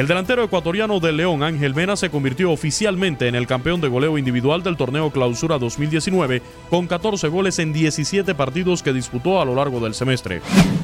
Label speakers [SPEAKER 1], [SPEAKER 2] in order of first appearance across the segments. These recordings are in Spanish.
[SPEAKER 1] El delantero ecuatoriano del León, Ángel Mena, se convirtió oficialmente en el campeón de goleo individual del torneo Clausura 2019 con 14 goles en 17 partidos que disputó a lo largo del semestre.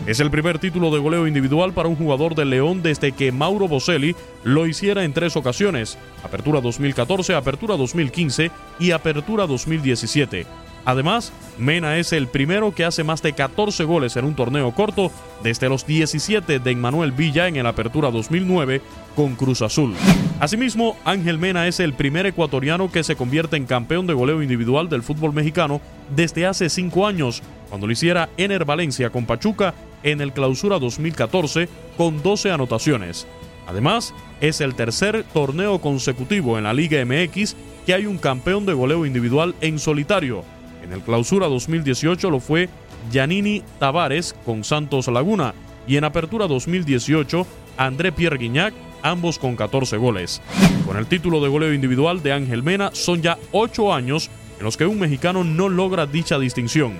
[SPEAKER 1] Es el primer título de goleo individual para un jugador del León desde que Mauro Boselli lo hiciera en tres ocasiones, Apertura 2014, Apertura 2015 y Apertura 2017. Además, Mena es el primero que hace más de 14 goles en un torneo corto desde los 17 de Emmanuel Villa en el Apertura 2009 con Cruz Azul. Asimismo, Ángel Mena es el primer ecuatoriano que se convierte en campeón de goleo individual del fútbol mexicano desde hace cinco años, cuando lo hiciera Ener Valencia con Pachuca en el Clausura 2014 con 12 anotaciones. Además, es el tercer torneo consecutivo en la Liga MX que hay un campeón de goleo individual en solitario en el clausura 2018 lo fue Giannini Tavares con Santos Laguna y en apertura 2018 André Pierre Guignac, ambos con 14 goles. Con el título de goleo individual de Ángel Mena son ya 8 años en los que un mexicano no logra dicha distinción.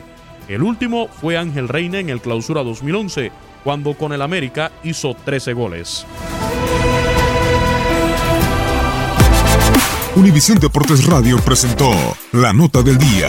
[SPEAKER 1] El último fue Ángel Reina en el clausura 2011, cuando con el América hizo 13 goles.
[SPEAKER 2] Univisión Deportes Radio presentó La Nota del Día.